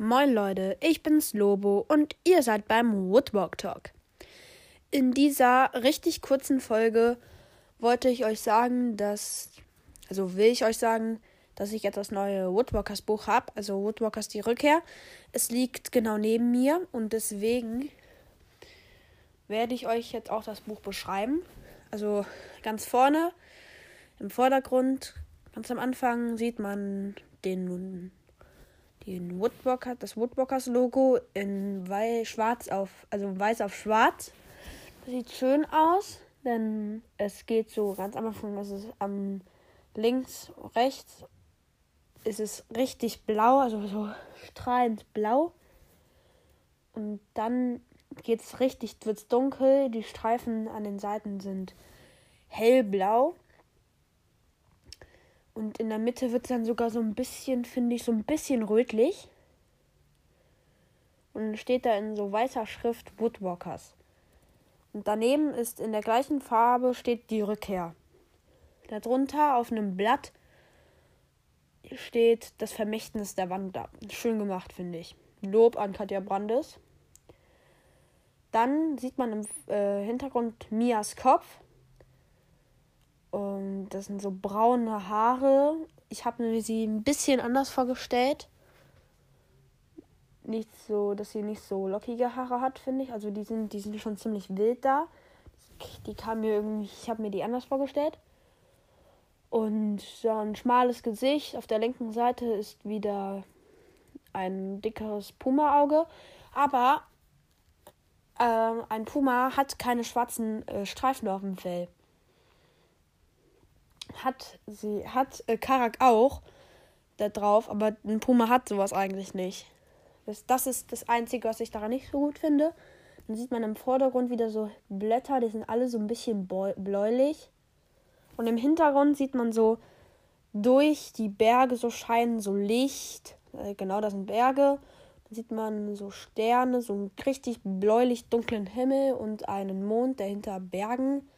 Moin Leute, ich bin's Lobo und ihr seid beim Woodwalk Talk. In dieser richtig kurzen Folge wollte ich euch sagen, dass, also will ich euch sagen, dass ich jetzt das neue Woodwalkers Buch habe, also Woodwalkers die Rückkehr. Es liegt genau neben mir und deswegen werde ich euch jetzt auch das Buch beschreiben. Also ganz vorne im Vordergrund, ganz am Anfang sieht man den den Woodwalker, das Woodwalkers Logo in weiß, schwarz auf, also weiß auf schwarz. Das sieht schön aus, denn es geht so ganz am Anfang, es ist am links, rechts ist es richtig blau, also so strahlend blau. Und dann geht es richtig, wird es dunkel, die Streifen an den Seiten sind hellblau. Und in der Mitte wird es dann sogar so ein bisschen, finde ich, so ein bisschen rötlich. Und dann steht da in so weißer Schrift Woodwalkers. Und daneben ist in der gleichen Farbe steht die Rückkehr. Darunter auf einem Blatt steht das Vermächtnis der Wandler. Schön gemacht, finde ich. Lob an Katja Brandes. Dann sieht man im äh, Hintergrund Mias Kopf. Und das sind so braune Haare. Ich habe mir sie ein bisschen anders vorgestellt. Nicht so, dass sie nicht so lockige Haare hat, finde ich. Also die sind, die sind schon ziemlich wild da. Die kam mir irgendwie, ich habe mir die anders vorgestellt. Und so ein schmales Gesicht. Auf der linken Seite ist wieder ein dickeres Puma-Auge. Aber äh, ein Puma hat keine schwarzen äh, Streifen auf dem Fell hat sie, hat äh, Karak auch da drauf, aber ein Puma hat sowas eigentlich nicht. Das, das ist das Einzige, was ich daran nicht so gut finde. Dann sieht man im Vordergrund wieder so Blätter, die sind alle so ein bisschen bläulich. Und im Hintergrund sieht man so durch die Berge so scheinen so Licht. Äh, genau, das sind Berge. Dann sieht man so Sterne, so einen richtig bläulich dunklen Himmel und einen Mond, der hinter Bergen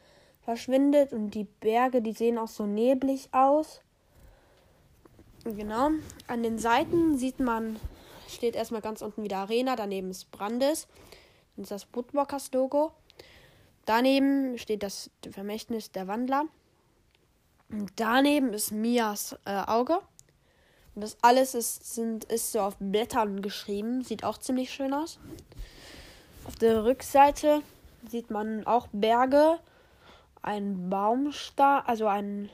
verschwindet und die Berge, die sehen auch so neblig aus. Genau. An den Seiten sieht man, steht erstmal ganz unten wieder Arena, daneben ist Brandes. Das ist das Woodwalkers Logo. Daneben steht das Vermächtnis der Wandler. Und daneben ist Mias äh, Auge. Und das alles ist, sind, ist so auf Blättern geschrieben. Sieht auch ziemlich schön aus. Auf der Rückseite sieht man auch Berge ein Baumstar, also ein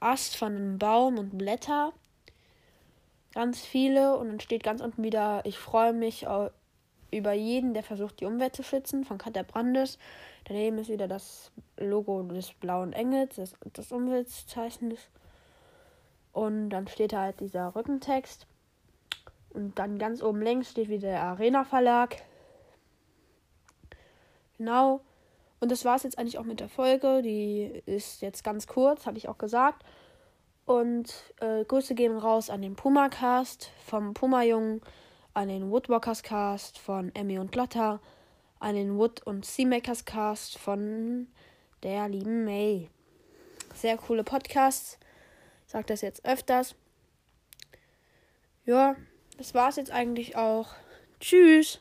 Ast von einem Baum und Blätter. Ganz viele und dann steht ganz unten wieder, ich freue mich über jeden, der versucht, die Umwelt zu schützen, von Katja Brandes. Daneben ist wieder das Logo des blauen Engels, des, des Umweltzeichens. Und dann steht halt dieser Rückentext. Und dann ganz oben links steht wieder der Arena Verlag. Genau. Und das war es jetzt eigentlich auch mit der Folge. Die ist jetzt ganz kurz, habe ich auch gesagt. Und äh, Grüße gehen raus an den Puma-Cast vom Puma-Jungen, an den Woodwalkers-Cast von Emmy und Lotta, an den Wood- und Seamakers-Cast von der lieben May. Sehr coole Podcasts. Ich sage das jetzt öfters. Ja, das war es jetzt eigentlich auch. Tschüss.